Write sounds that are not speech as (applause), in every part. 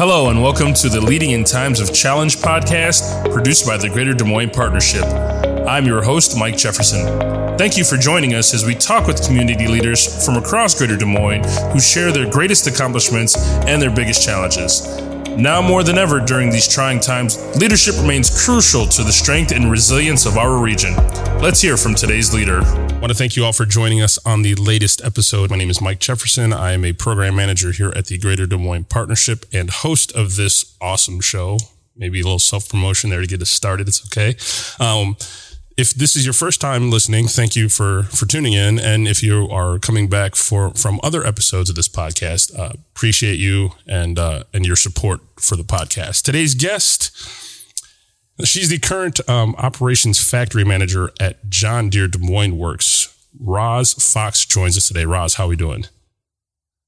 Hello, and welcome to the Leading in Times of Challenge podcast, produced by the Greater Des Moines Partnership. I'm your host, Mike Jefferson. Thank you for joining us as we talk with community leaders from across Greater Des Moines who share their greatest accomplishments and their biggest challenges. Now more than ever during these trying times, leadership remains crucial to the strength and resilience of our region. Let's hear from today's leader. I want to thank you all for joining us on the latest episode. My name is Mike Jefferson. I am a program manager here at the Greater Des Moines Partnership and host of this awesome show. Maybe a little self promotion there to get us started. It's okay. Um, if this is your first time listening, thank you for for tuning in. And if you are coming back for from other episodes of this podcast, uh, appreciate you and uh, and your support for the podcast. Today's guest, she's the current um, operations factory manager at John Deere Des Moines Works. Roz Fox joins us today. Roz, how are we doing?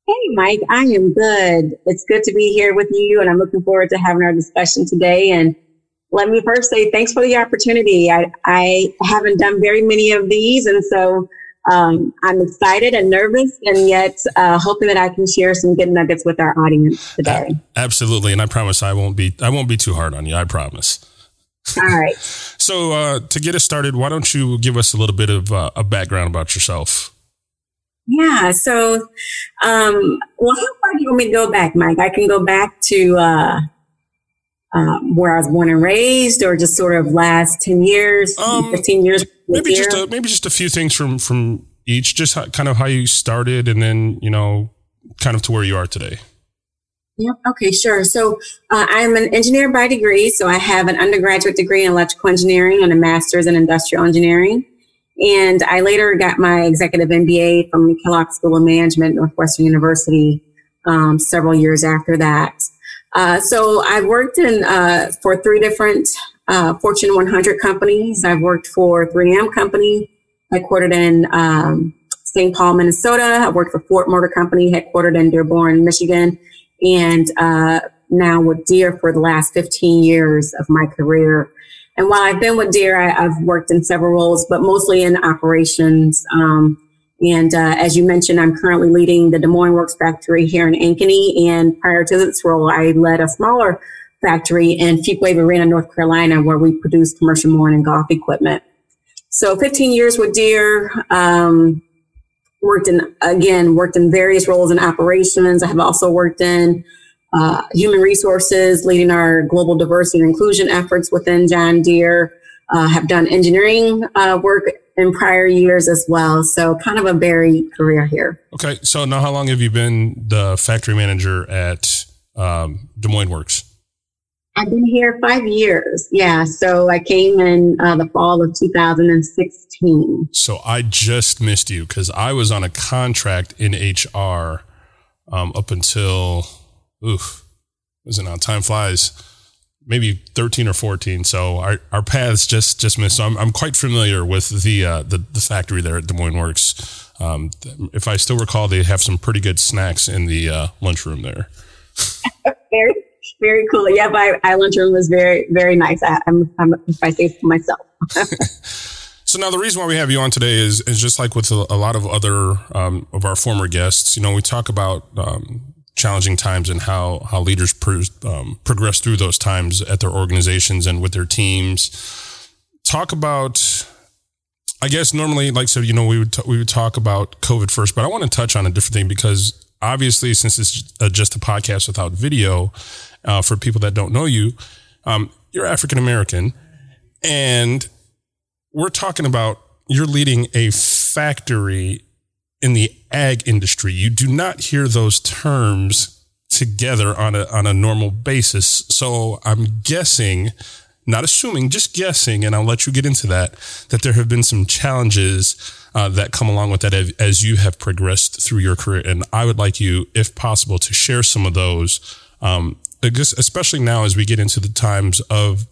Hey, Mike, I am good. It's good to be here with you, and I'm looking forward to having our discussion today and let me first say thanks for the opportunity. I, I haven't done very many of these, and so um, I'm excited and nervous, and yet uh, hoping that I can share some good nuggets with our audience today. Absolutely, and I promise I won't be I won't be too hard on you. I promise. All right. (laughs) so uh, to get us started, why don't you give us a little bit of uh, a background about yourself? Yeah. So, um, well, how far do you want me to go back, Mike? I can go back to uh, um, where I was born and raised, or just sort of last ten years, um, fifteen years. Maybe just a, maybe just a few things from from each, just how, kind of how you started, and then you know, kind of to where you are today. Yep. Okay. Sure. So uh, I'm an engineer by degree. So I have an undergraduate degree in electrical engineering and a master's in industrial engineering. And I later got my executive MBA from Kellogg School of Management, Northwestern University, um, several years after that. Uh, so I've worked in uh, for three different uh, Fortune 100 companies. I've worked for 3M Company, headquartered in um, St. Paul, Minnesota. I've worked for Ford Motor Company, headquartered in Dearborn, Michigan, and uh, now with Deere for the last 15 years of my career. And while I've been with Deere, I, have worked in several roles, but mostly in operations. Um, and uh, as you mentioned, I'm currently leading the Des Moines Works factory here in Ankeny. And prior to this role, I led a smaller factory in Fuquay Varina, North Carolina, where we produce commercial mowing and golf equipment. So 15 years with Deere, Um, worked in again worked in various roles in operations. I have also worked in uh, human resources, leading our global diversity and inclusion efforts within John Deere. Uh, have done engineering uh, work in prior years as well. So kind of a varied career here. Okay. So now how long have you been the factory manager at um, Des Moines Works? I've been here five years. Yeah. So I came in uh, the fall of 2016. So I just missed you because I was on a contract in HR um, up until, oof, was it now? Time flies maybe 13 or 14. So our, our paths just, just missed. So I'm, I'm quite familiar with the, uh, the, the factory there at Des Moines Works. Um, if I still recall, they have some pretty good snacks in the uh, lunchroom there. (laughs) very, very cool. Yeah, my, my lunchroom was very, very nice. I, am I'm, if I say myself. (laughs) So now the reason why we have you on today is is just like with a, a lot of other um, of our former guests. You know, we talk about um, challenging times and how how leaders pro, um, progress through those times at their organizations and with their teams. Talk about, I guess normally, like so, you know, we would t- we would talk about COVID first, but I want to touch on a different thing because obviously, since it's just a podcast without video, uh, for people that don't know you, um, you're African American, and we're talking about you're leading a factory in the ag industry. You do not hear those terms together on a, on a normal basis. So I'm guessing, not assuming, just guessing, and I'll let you get into that, that there have been some challenges uh, that come along with that as you have progressed through your career. And I would like you, if possible, to share some of those, um, especially now as we get into the times of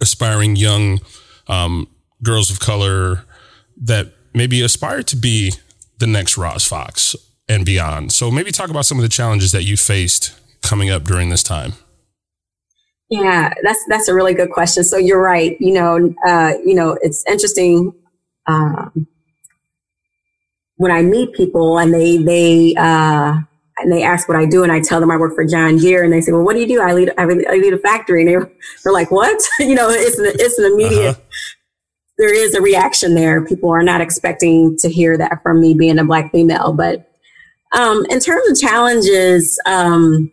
aspiring young um, girls of color that maybe aspire to be the next Roz Fox and beyond. So maybe talk about some of the challenges that you faced coming up during this time. Yeah, that's that's a really good question. So you're right. You know, uh, you know, it's interesting um, when I meet people and they they uh, and they ask what I do, and I tell them I work for John Deere, and they say, "Well, what do you do?" I lead I lead a factory, and they, (laughs) they're like, "What?" (laughs) you know, it's an it's an immediate. Uh-huh. There is a reaction there. People are not expecting to hear that from me being a black female, but um, in terms of challenges, um,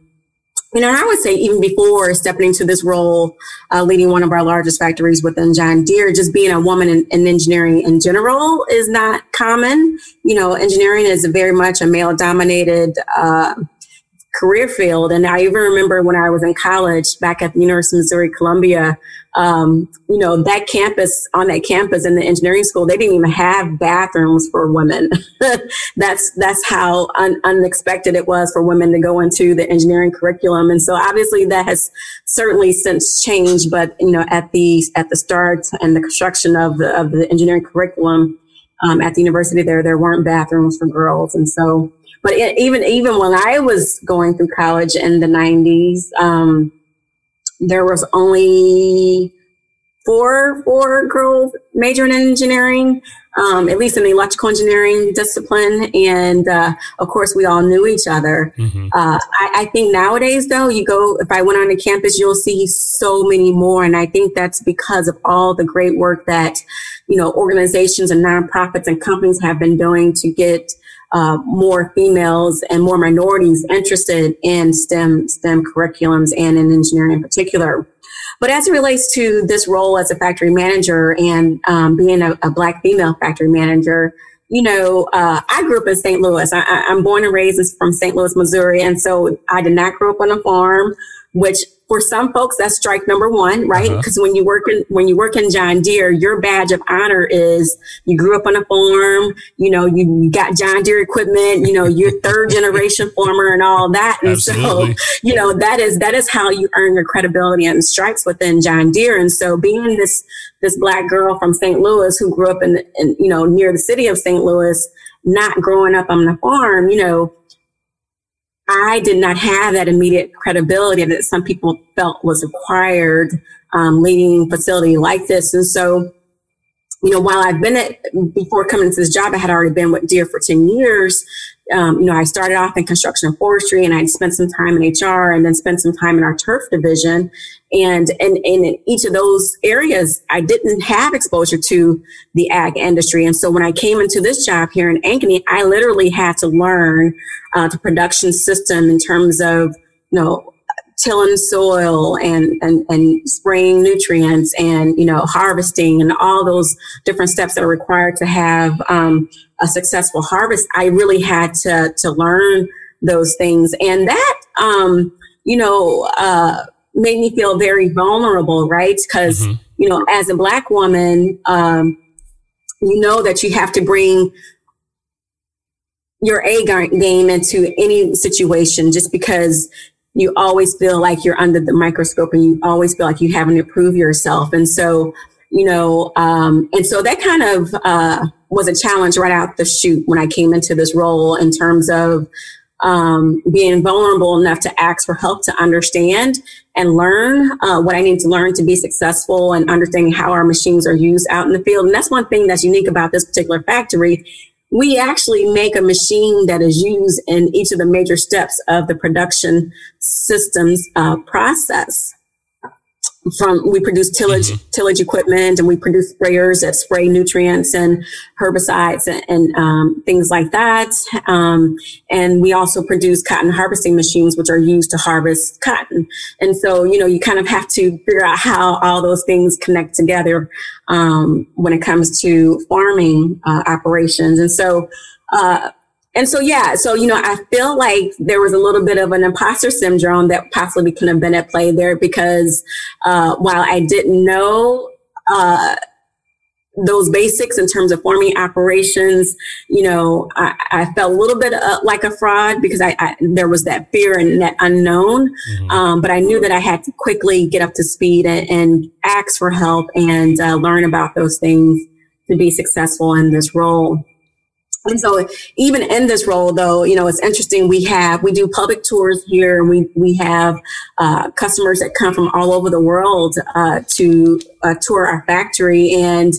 you know, and I would say even before stepping into this role, uh, leading one of our largest factories within John Deere, just being a woman in, in, engineering in general is not common. You know, engineering is very much a male dominated uh, career field. And I even remember when I was in college back at the University of Missouri Columbia, um, you know, that campus, on that campus in the engineering school, they didn't even have bathrooms for women. (laughs) that's, that's how un- unexpected it was for women to go into the engineering curriculum. And so obviously that has certainly since changed, but, you know, at the, at the start and the construction of the, of the engineering curriculum, um, at the university there, there weren't bathrooms for girls. And so, but it, even even when I was going through college in the '90s, um, there was only four four girls majoring in engineering, um, at least in the electrical engineering discipline. And uh, of course, we all knew each other. Mm-hmm. Uh, I, I, think nowadays, though, you go if I went on the campus, you'll see so many more, and I think that's because of all the great work that you know organizations and nonprofits and companies have been doing to get uh, more females and more minorities interested in STEM STEM curriculums and in engineering in particular. But as it relates to this role as a factory manager and um, being a, a, black female factory manager, you know, uh, I grew up in St. Louis. I, am born and raised from St. Louis, Missouri, and so I did not grow up on a farm, which for some folks that's strike number one right because uh-huh. when you work in when you work in john deere your badge of honor is you grew up on a farm you know you got john deere equipment you know you're (laughs) third generation farmer and all that and Absolutely. so you know that is that is how you earn your credibility and strikes within john deere and so being this this black girl from st louis who grew up in, in you know near the city of st louis not growing up on the farm you know I did not have that immediate credibility that some people felt was required um, leading a facility like this. And so, you know, while I've been at before coming to this job, I had already been with Deere for 10 years um, you know, I started off in construction and forestry and I'd spent some time in HR and then spent some time in our turf division. And, and, and in each of those areas, I didn't have exposure to the ag industry. And so when I came into this job here in Ankeny, I literally had to learn uh, the production system in terms of, you know, tilling soil and, and, and spraying nutrients and, you know, harvesting and all those different steps that are required to have um, a successful harvest. I really had to, to learn those things. And that, um, you know, uh, made me feel very vulnerable, right? Because, mm-hmm. you know, as a black woman, um, you know that you have to bring your A game into any situation just because you always feel like you're under the microscope and you always feel like you haven't to prove yourself. And so, you know, um, and so that kind of uh, was a challenge right out the chute when I came into this role in terms of um, being vulnerable enough to ask for help to understand and learn uh, what I need to learn to be successful and understanding how our machines are used out in the field. And that's one thing that's unique about this particular factory we actually make a machine that is used in each of the major steps of the production systems uh, process from we produce tillage mm-hmm. tillage equipment and we produce sprayers that spray nutrients and herbicides and, and um, things like that. Um, and we also produce cotton harvesting machines which are used to harvest cotton. And so you know you kind of have to figure out how all those things connect together um, when it comes to farming uh, operations. And so uh, and so, yeah, so, you know, I feel like there was a little bit of an imposter syndrome that possibly could have been at play there because uh, while I didn't know uh, those basics in terms of forming operations, you know, I, I felt a little bit uh, like a fraud because I, I, there was that fear and that unknown. Mm-hmm. Um, but I knew that I had to quickly get up to speed and, and ask for help and uh, learn about those things to be successful in this role. And so even in this role, though, you know, it's interesting. We have, we do public tours here. We, we have uh, customers that come from all over the world uh, to uh, tour our factory and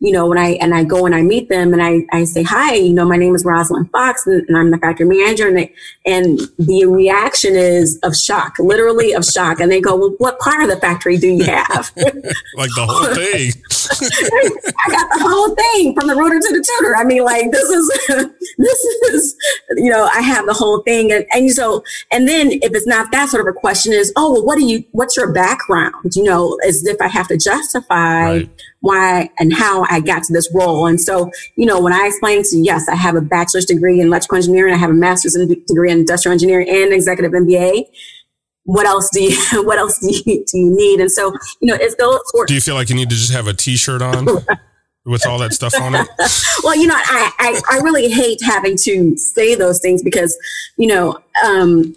you know, when I, and I go and I meet them and I, I say, hi, you know, my name is Rosalind Fox and, and I'm the factory manager. And they, and the reaction is of shock, literally of shock. And they go, well, what part of the factory do you have? (laughs) like the whole thing. (laughs) I got the whole thing from the rooter to the tutor. I mean, like this is, (laughs) this is, you know, I have the whole thing. And, and so, and then if it's not that sort of a question is, oh, well, what do you, what's your background? You know, as if I have to justify right why and how I got to this role. And so, you know, when I explained to yes, I have a bachelor's degree in electrical engineering, I have a master's degree in industrial engineering and executive MBA. What else do you (laughs) what else do you, do you need? And so, you know, it's those Do you feel like you need to just have a t-shirt on? with all that stuff on it? (laughs) well, you know, I, I, I, really hate having to say those things because, you know, um,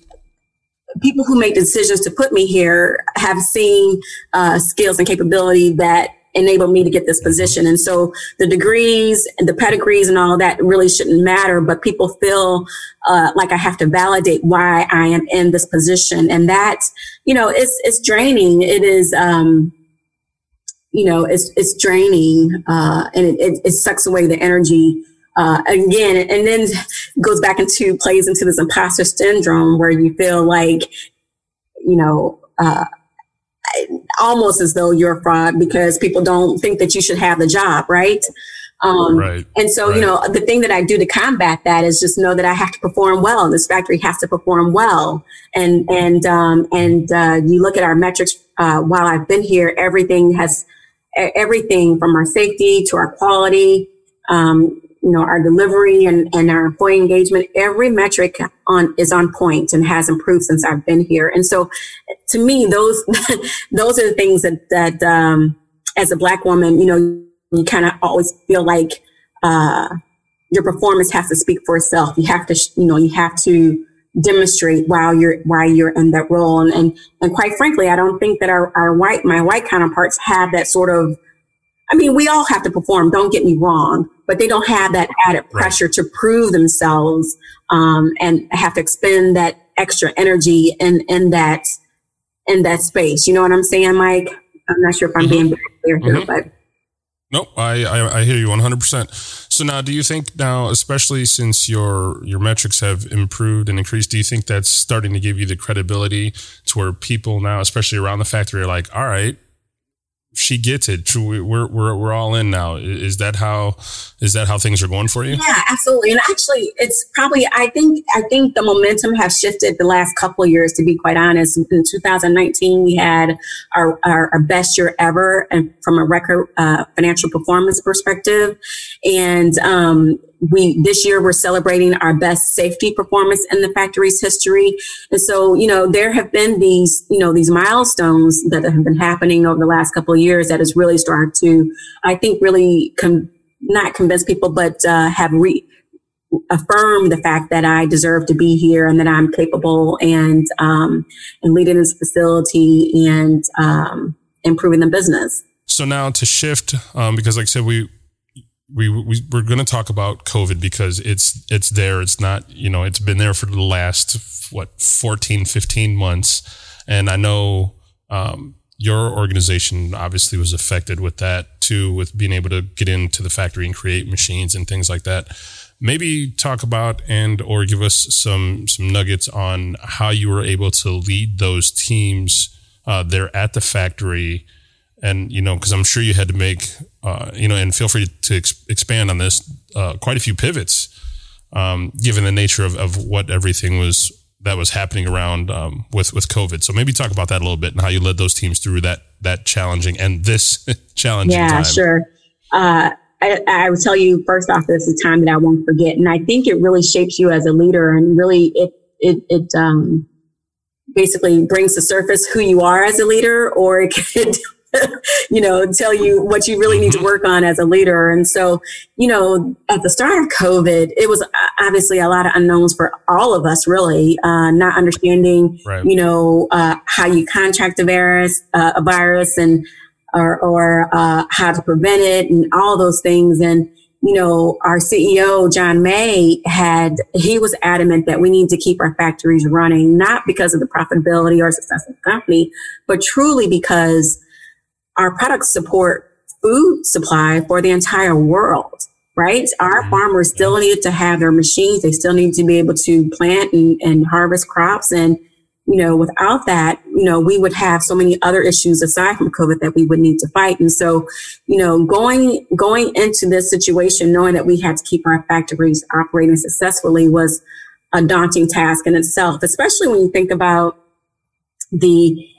people who make decisions to put me here have seen uh, skills and capability that enable me to get this position. And so the degrees and the pedigrees and all that really shouldn't matter, but people feel uh, like I have to validate why I am in this position. And that, you know, it's, it's draining. It is, um, you know, it's, it's draining, uh, and it, it, it sucks away the energy uh, again, and then goes back into plays into this imposter syndrome where you feel like, you know, uh, almost as though you're a fraud because people don't think that you should have the job, right? Um, right. And so, right. you know, the thing that I do to combat that is just know that I have to perform well. and This factory has to perform well. And, and, um, and, uh, you look at our metrics, uh, while I've been here, everything has, everything from our safety to our quality, um, you know, our delivery and, and our employee engagement, every metric on is on point and has improved since I've been here. And so to me, those, (laughs) those are the things that, that, um, as a black woman, you know, you kind of always feel like, uh, your performance has to speak for itself. You have to, you know, you have to demonstrate while you're, why you're in that role. And, and, and quite frankly, I don't think that our, our white, my white counterparts have that sort of, I mean, we all have to perform. Don't get me wrong, but they don't have that added pressure right. to prove themselves um, and have to expend that extra energy in in that in that space. You know what I'm saying, Mike? I'm not sure if I'm mm-hmm. being clear here, mm-hmm. but. Nope, I, I, I hear you 100%. So now, do you think now, especially since your your metrics have improved and increased, do you think that's starting to give you the credibility to where people now, especially around the factory, are like, all right, she gets it. We're we're we're all in now. Is that how is that how things are going for you? Yeah, absolutely. And actually, it's probably I think I think the momentum has shifted the last couple of years. To be quite honest, in 2019 we had our our, our best year ever, and from a record uh, financial performance perspective, and um, we this year we're celebrating our best safety performance in the factory's history and so you know there have been these you know these milestones that have been happening over the last couple of years that has really started to i think really com- not convince people but uh, have re- affirm the fact that I deserve to be here and that I'm capable and um, and leading this facility and um, improving the business. So now to shift, um, because like I said, we we, we we're going to talk about COVID because it's it's there. It's not you know it's been there for the last what 14, 15 months, and I know um, your organization obviously was affected with that too, with being able to get into the factory and create machines and things like that. Maybe talk about and or give us some some nuggets on how you were able to lead those teams uh, there at the factory and you know because i'm sure you had to make uh, you know and feel free to ex- expand on this uh, quite a few pivots um, given the nature of, of what everything was that was happening around um, with with covid so maybe talk about that a little bit and how you led those teams through that that challenging and this (laughs) challenging yeah time. sure uh, I, I would tell you first off this is a time that i won't forget and i think it really shapes you as a leader and really it it, it um, basically brings to surface who you are as a leader or it (laughs) could (laughs) you know, tell you what you really need to mm-hmm. work on as a leader. And so, you know, at the start of COVID, it was obviously a lot of unknowns for all of us, really, uh, not understanding, right. you know, uh, how you contract a virus, uh, a virus and, or, or, uh, how to prevent it and all those things. And, you know, our CEO, John May, had, he was adamant that we need to keep our factories running, not because of the profitability or success of the company, but truly because our products support food supply for the entire world, right? Our mm-hmm. farmers still need to have their machines. They still need to be able to plant and, and harvest crops. And, you know, without that, you know, we would have so many other issues aside from COVID that we would need to fight. And so, you know, going, going into this situation, knowing that we had to keep our factories operating successfully was a daunting task in itself, especially when you think about the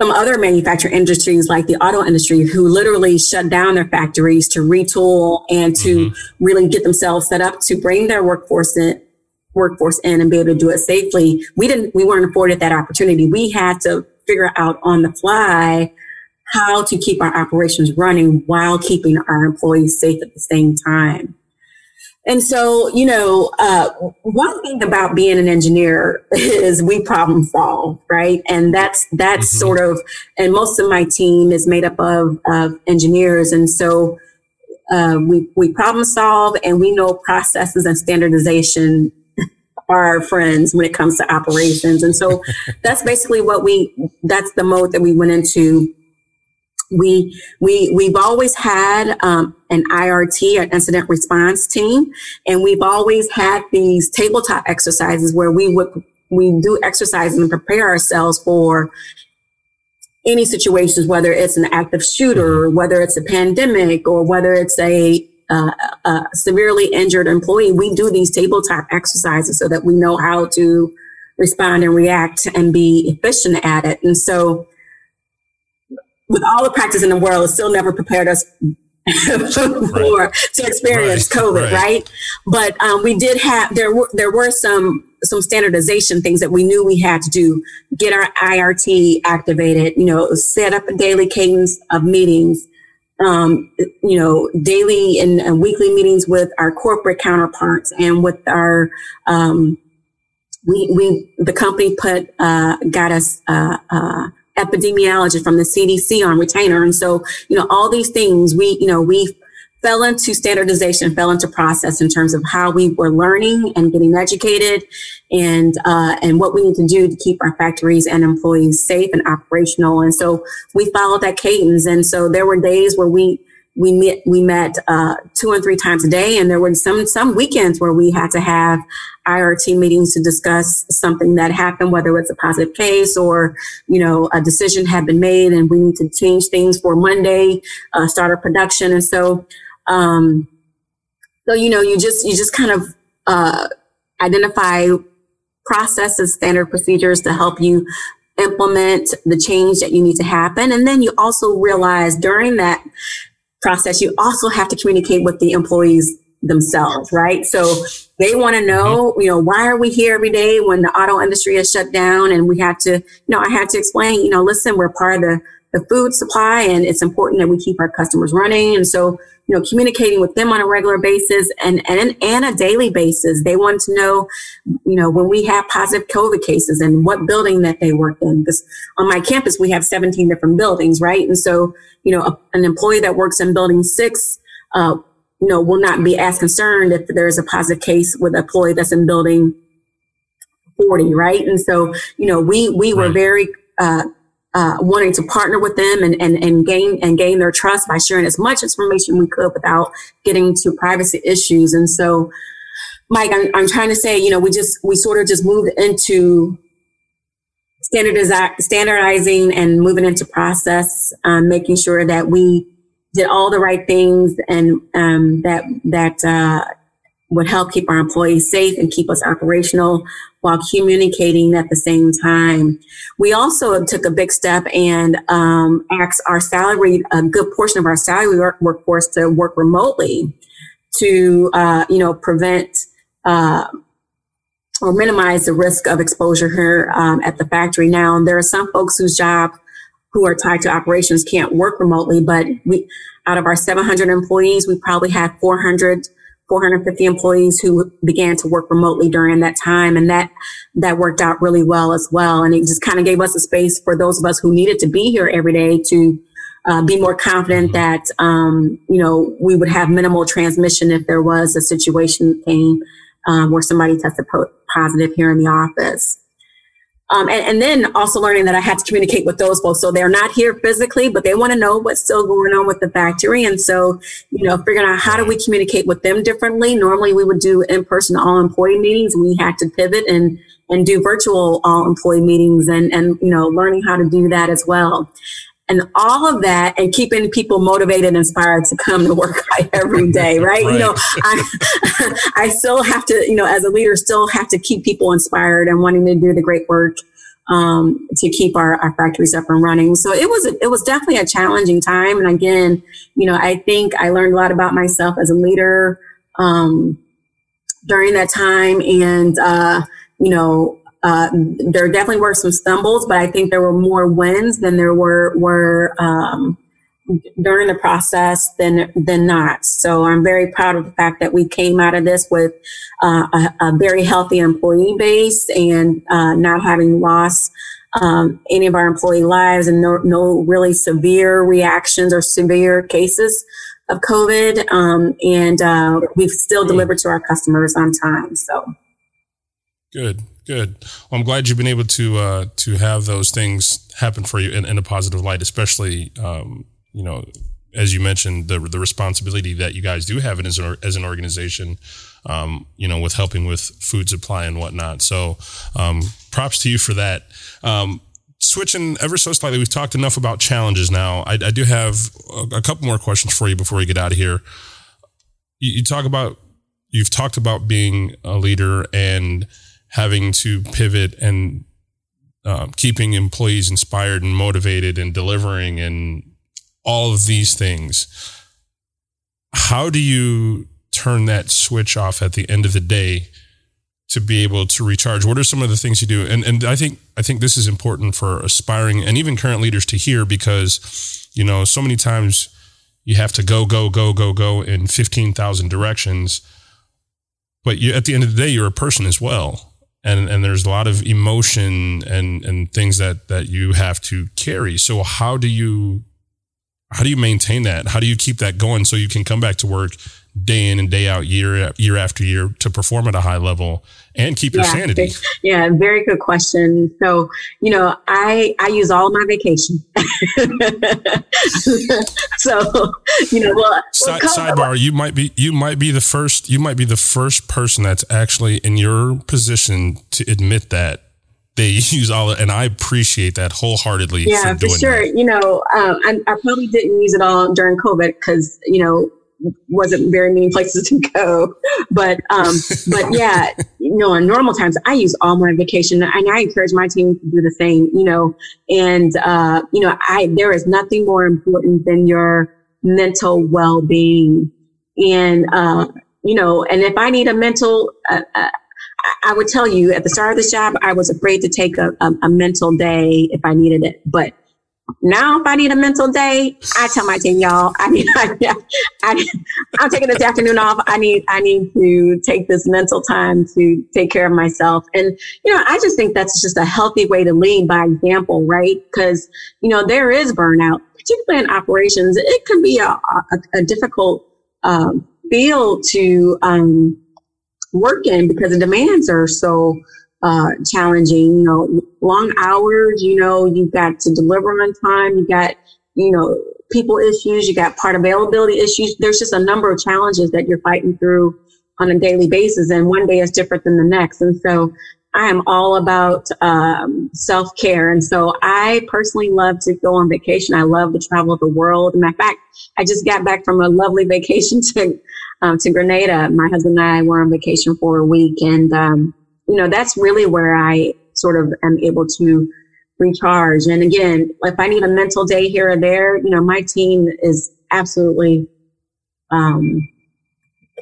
some other manufacturing industries like the auto industry who literally shut down their factories to retool and to mm-hmm. really get themselves set up to bring their workforce in workforce in and be able to do it safely. We didn't we weren't afforded that opportunity. We had to figure out on the fly how to keep our operations running while keeping our employees safe at the same time. And so, you know, uh, one thing about being an engineer is we problem solve, right? And that's that's mm-hmm. sort of, and most of my team is made up of of engineers, and so uh, we we problem solve, and we know processes and standardization are our friends when it comes to operations. And so that's basically what we that's the mode that we went into we we we've always had um, an IRT, an incident response team, and we've always had these tabletop exercises where we would we do exercises and prepare ourselves for any situations, whether it's an active shooter, mm-hmm. whether it's a pandemic, or whether it's a, uh, a severely injured employee. We do these tabletop exercises so that we know how to respond and react and be efficient at it. And so with all the practice in the world, it still never prepared us (laughs) for right. to experience right. COVID, right? right? But um, we did have there were there were some some standardization things that we knew we had to do. Get our IRT activated, you know, set up a daily cadence of meetings. Um, you know, daily and, and, weekly meetings with our corporate counterparts and with our um, we we the company put uh, got us uh, uh, epidemiologist from the CDC on retainer. And so, you know, all these things we, you know, we fell into standardization, fell into process in terms of how we were learning and getting educated and, uh, and what we need to do to keep our factories and employees safe and operational. And so we followed that cadence. And so there were days where we, we met we met uh, two and three times a day, and there were some some weekends where we had to have IRT meetings to discuss something that happened, whether it's a positive case or you know a decision had been made, and we need to change things for Monday, uh, start our production, and so um, so you know you just you just kind of uh, identify processes, standard procedures to help you implement the change that you need to happen. And then you also realize during that process, you also have to communicate with the employees themselves, right? So they want to know, mm-hmm. you know, why are we here every day when the auto industry is shut down? And we have to, you know, I had to explain, you know, listen, we're part of the, the food supply and it's important that we keep our customers running. And so, you know, communicating with them on a regular basis and, and, and a daily basis. They want to know, you know, when we have positive COVID cases and what building that they work in. Because on my campus, we have 17 different buildings, right? And so, you know, a, an employee that works in building six, uh, you know, will not be as concerned if there's a positive case with an employee that's in building 40, right? And so, you know, we, we were very, uh, uh, wanting to partner with them and, and, and gain and gain their trust by sharing as much information we could without getting to privacy issues. And so, Mike, I'm, I'm trying to say, you know, we just we sort of just moved into standardizing and moving into process, um, making sure that we did all the right things and um, that that uh, would help keep our employees safe and keep us operational while communicating at the same time. We also took a big step and um, asked our salary, a good portion of our salary work- workforce to work remotely to, uh, you know, prevent uh, or minimize the risk of exposure here um, at the factory. Now, and there are some folks whose job who are tied to operations can't work remotely, but we, out of our 700 employees, we probably had 400 450 employees who began to work remotely during that time. And that, that worked out really well as well. And it just kind of gave us a space for those of us who needed to be here every day to uh, be more confident that, um, you know, we would have minimal transmission if there was a situation that came um, where somebody tested po- positive here in the office. Um, and, and, then also learning that I had to communicate with those folks. So they're not here physically, but they want to know what's still going on with the factory. And so, you know, figuring out how do we communicate with them differently. Normally we would do in-person all employee meetings. We had to pivot and, and do virtual all employee meetings and, and, you know, learning how to do that as well and all of that and keeping people motivated and inspired to come to work (laughs) every day right, (laughs) right. you know I, (laughs) I still have to you know as a leader still have to keep people inspired and wanting to do the great work um, to keep our, our factories up and running. So it was it was definitely a challenging time. And again you know i think i learned a lot about myself as a leader um, during that time. And uh, you know uh, there definitely were some stumbles, but I think there were more wins than there were were um, during the process than than not. So I'm very proud of the fact that we came out of this with uh, a, a, very healthy employee base and uh, not having lost um, any of our employee lives and no, no really severe reactions or severe cases of COVID. Um, and uh, we've still delivered to our customers on time. So good. Good. Well, I'm glad you've been able to uh, to have those things happen for you in, in a positive light, especially um, you know, as you mentioned, the the responsibility that you guys do have as an, as an organization, um, you know, with helping with food supply and whatnot. So, um, props to you for that. Um, switching ever so slightly, we've talked enough about challenges now. I, I do have a, a, couple more questions for you before we get out of here. You, you talk about you've talked about being a leader and having to pivot and uh, keeping employees inspired and motivated and delivering and all of these things. How do you turn that switch off at the end of the day to be able to recharge? What are some of the things you do? And and I think I think this is important for aspiring and even current leaders to hear because you know so many times you have to go go go go go in 15,000 directions but you, at the end of the day you're a person as well and and there's a lot of emotion and and things that that you have to carry. So how do you how do you maintain that? How do you keep that going so you can come back to work day in and day out year year after year to perform at a high level and keep your sanity yeah very good question so you know i i use all my vacation (laughs) so you know well, Side, sidebar you might be you might be the first you might be the first person that's actually in your position to admit that they (laughs) use all and I appreciate that wholeheartedly. Yeah, for, for sure. That. You know, um, I, I, probably didn't use it all during COVID because you know wasn't very many places to go. But um, but (laughs) yeah, you know, in normal times, I use all my vacation, and I encourage my team to do the same. You know, and uh, you know, I there is nothing more important than your mental well being, and uh, you know, and if I need a mental. Uh, uh, I would tell you at the start of this job, I was afraid to take a, a, a mental day if I needed it. But now, if I need a mental day, I tell my team, y'all, I need, (laughs) I, I, I'm taking this afternoon off. I need, I need to take this mental time to take care of myself. And, you know, I just think that's just a healthy way to lead by example, right? Because, you know, there is burnout, particularly in operations. It can be a, a, a difficult um, field to um, work in because the demands are so uh, challenging. You know, long hours. You know, you've got to deliver on time. You got you know people issues. You got part availability issues. There's just a number of challenges that you're fighting through on a daily basis, and one day is different than the next. And so, I am all about um, self care. And so, I personally love to go on vacation. I love to travel the world. In fact, I just got back from a lovely (laughs) vacation to um, to Grenada. My husband and I were on vacation for a week, and um, you know, that's really where I sort of am able to recharge. And again, if I need a mental day here or there, you know, my team is absolutely um,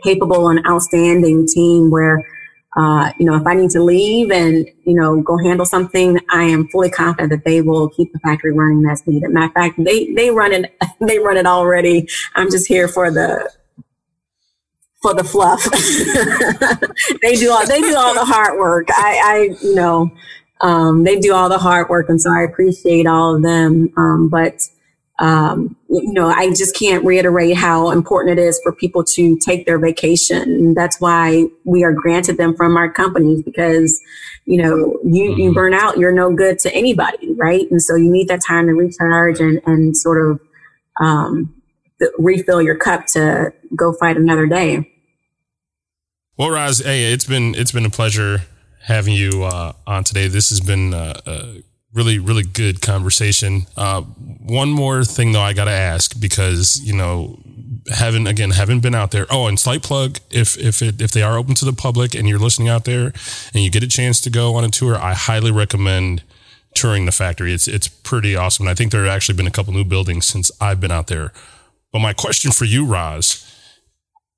capable and outstanding team where, uh, you know, if I need to leave and, you know, go handle something, I am fully confident that they will keep the factory running as needed. Matter of fact, they, they run it, (laughs) they run it already. I'm just here for the, for the fluff. (laughs) they do all they do all the hard work. I, I you know, um, they do all the hard work, and so I appreciate all of them. Um, but um, you know, I just can't reiterate how important it is for people to take their vacation. And that's why we are granted them from our companies because, you know, you, you mm-hmm. burn out, you're no good to anybody, right? And so you need that time to recharge and, and sort of, um, refill your cup to go fight another day. Well, Roz, hey, it's been, it's been a pleasure having you, uh, on today. This has been, uh, a really, really good conversation. Uh, one more thing though, I got to ask because, you know, haven't again haven't been out there. Oh, and slight plug if if it if they are open to the public and you're listening out there and you get a chance to go on a tour, I highly recommend touring the factory. It's it's pretty awesome. And I think there have actually been a couple new buildings since I've been out there. But my question for you, Roz,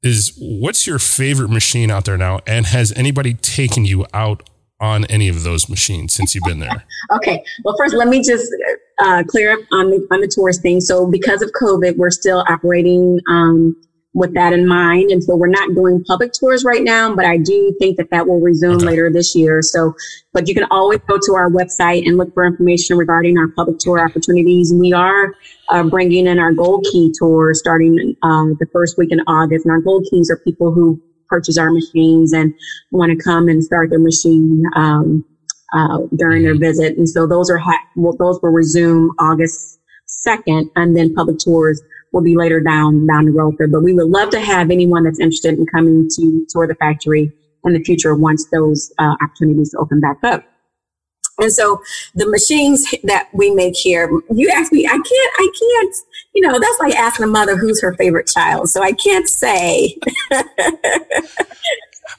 is what's your favorite machine out there now? And has anybody taken you out on any of those machines since you've been there? (laughs) okay. Well, first, let me just uh, clear up on the on the tourist thing. So, because of COVID, we're still operating um, with that in mind, and so we're not doing public tours right now. But I do think that that will resume okay. later this year. So, but you can always go to our website and look for information regarding our public tour opportunities. We are uh, bringing in our Gold Key tour starting um, the first week in August, and our Gold Keys are people who purchase our machines and want to come and start their machine um, uh, during their mm-hmm. visit. And so those are ha- well, those will resume August second, and then public tours will be later down down the road. there. But we would love to have anyone that's interested in coming to tour the factory in the future once those uh, opportunities open back up. And so the machines that we make here, you ask me, I can't, I can't, you know, that's like asking a mother who's her favorite child. So I can't say. (laughs)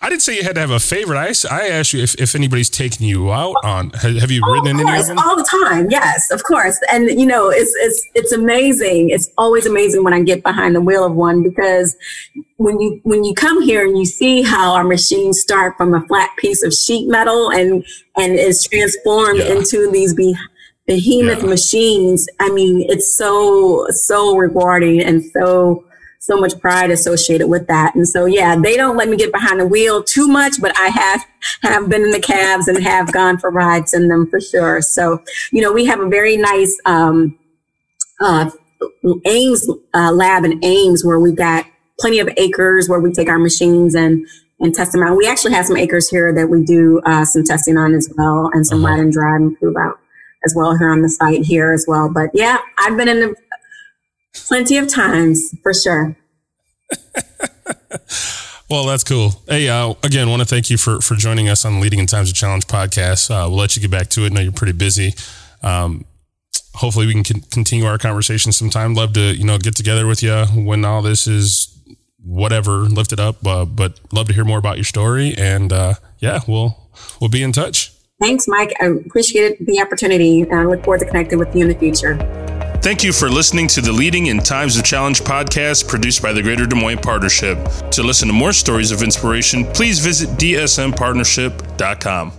I didn't say you had to have a favorite. I, I asked you if, if anybody's taken you out on. Have you oh, ridden course, any of them? All the time, yes, of course. And you know, it's it's it's amazing. It's always amazing when I get behind the wheel of one because when you when you come here and you see how our machines start from a flat piece of sheet metal and and is transformed yeah. into these be, behemoth yeah. machines. I mean, it's so so rewarding and so so much pride associated with that. And so, yeah, they don't let me get behind the wheel too much, but I have, have been in the cabs and have gone for rides in them for sure. So, you know, we have a very nice, um, uh, Ames uh, lab in Ames where we've got plenty of acres where we take our machines and and test them out. We actually have some acres here that we do uh, some testing on as well, and some uh-huh. ride and drive and prove out as well here on the site here as well. But yeah, I've been in the Plenty of times, for sure. (laughs) well, that's cool. Hey, uh, again, want to thank you for for joining us on the Leading in Times of Challenge podcast. Uh, we'll let you get back to it. I know you're pretty busy. Um, hopefully, we can con- continue our conversation sometime. Love to you know get together with you when all this is whatever lifted up. Uh, but love to hear more about your story. And uh, yeah, we'll we'll be in touch. Thanks, Mike. I appreciate the opportunity and I look forward to connecting with you in the future. Thank you for listening to the Leading in Times of Challenge podcast produced by the Greater Des Moines Partnership. To listen to more stories of inspiration, please visit dsmpartnership.com.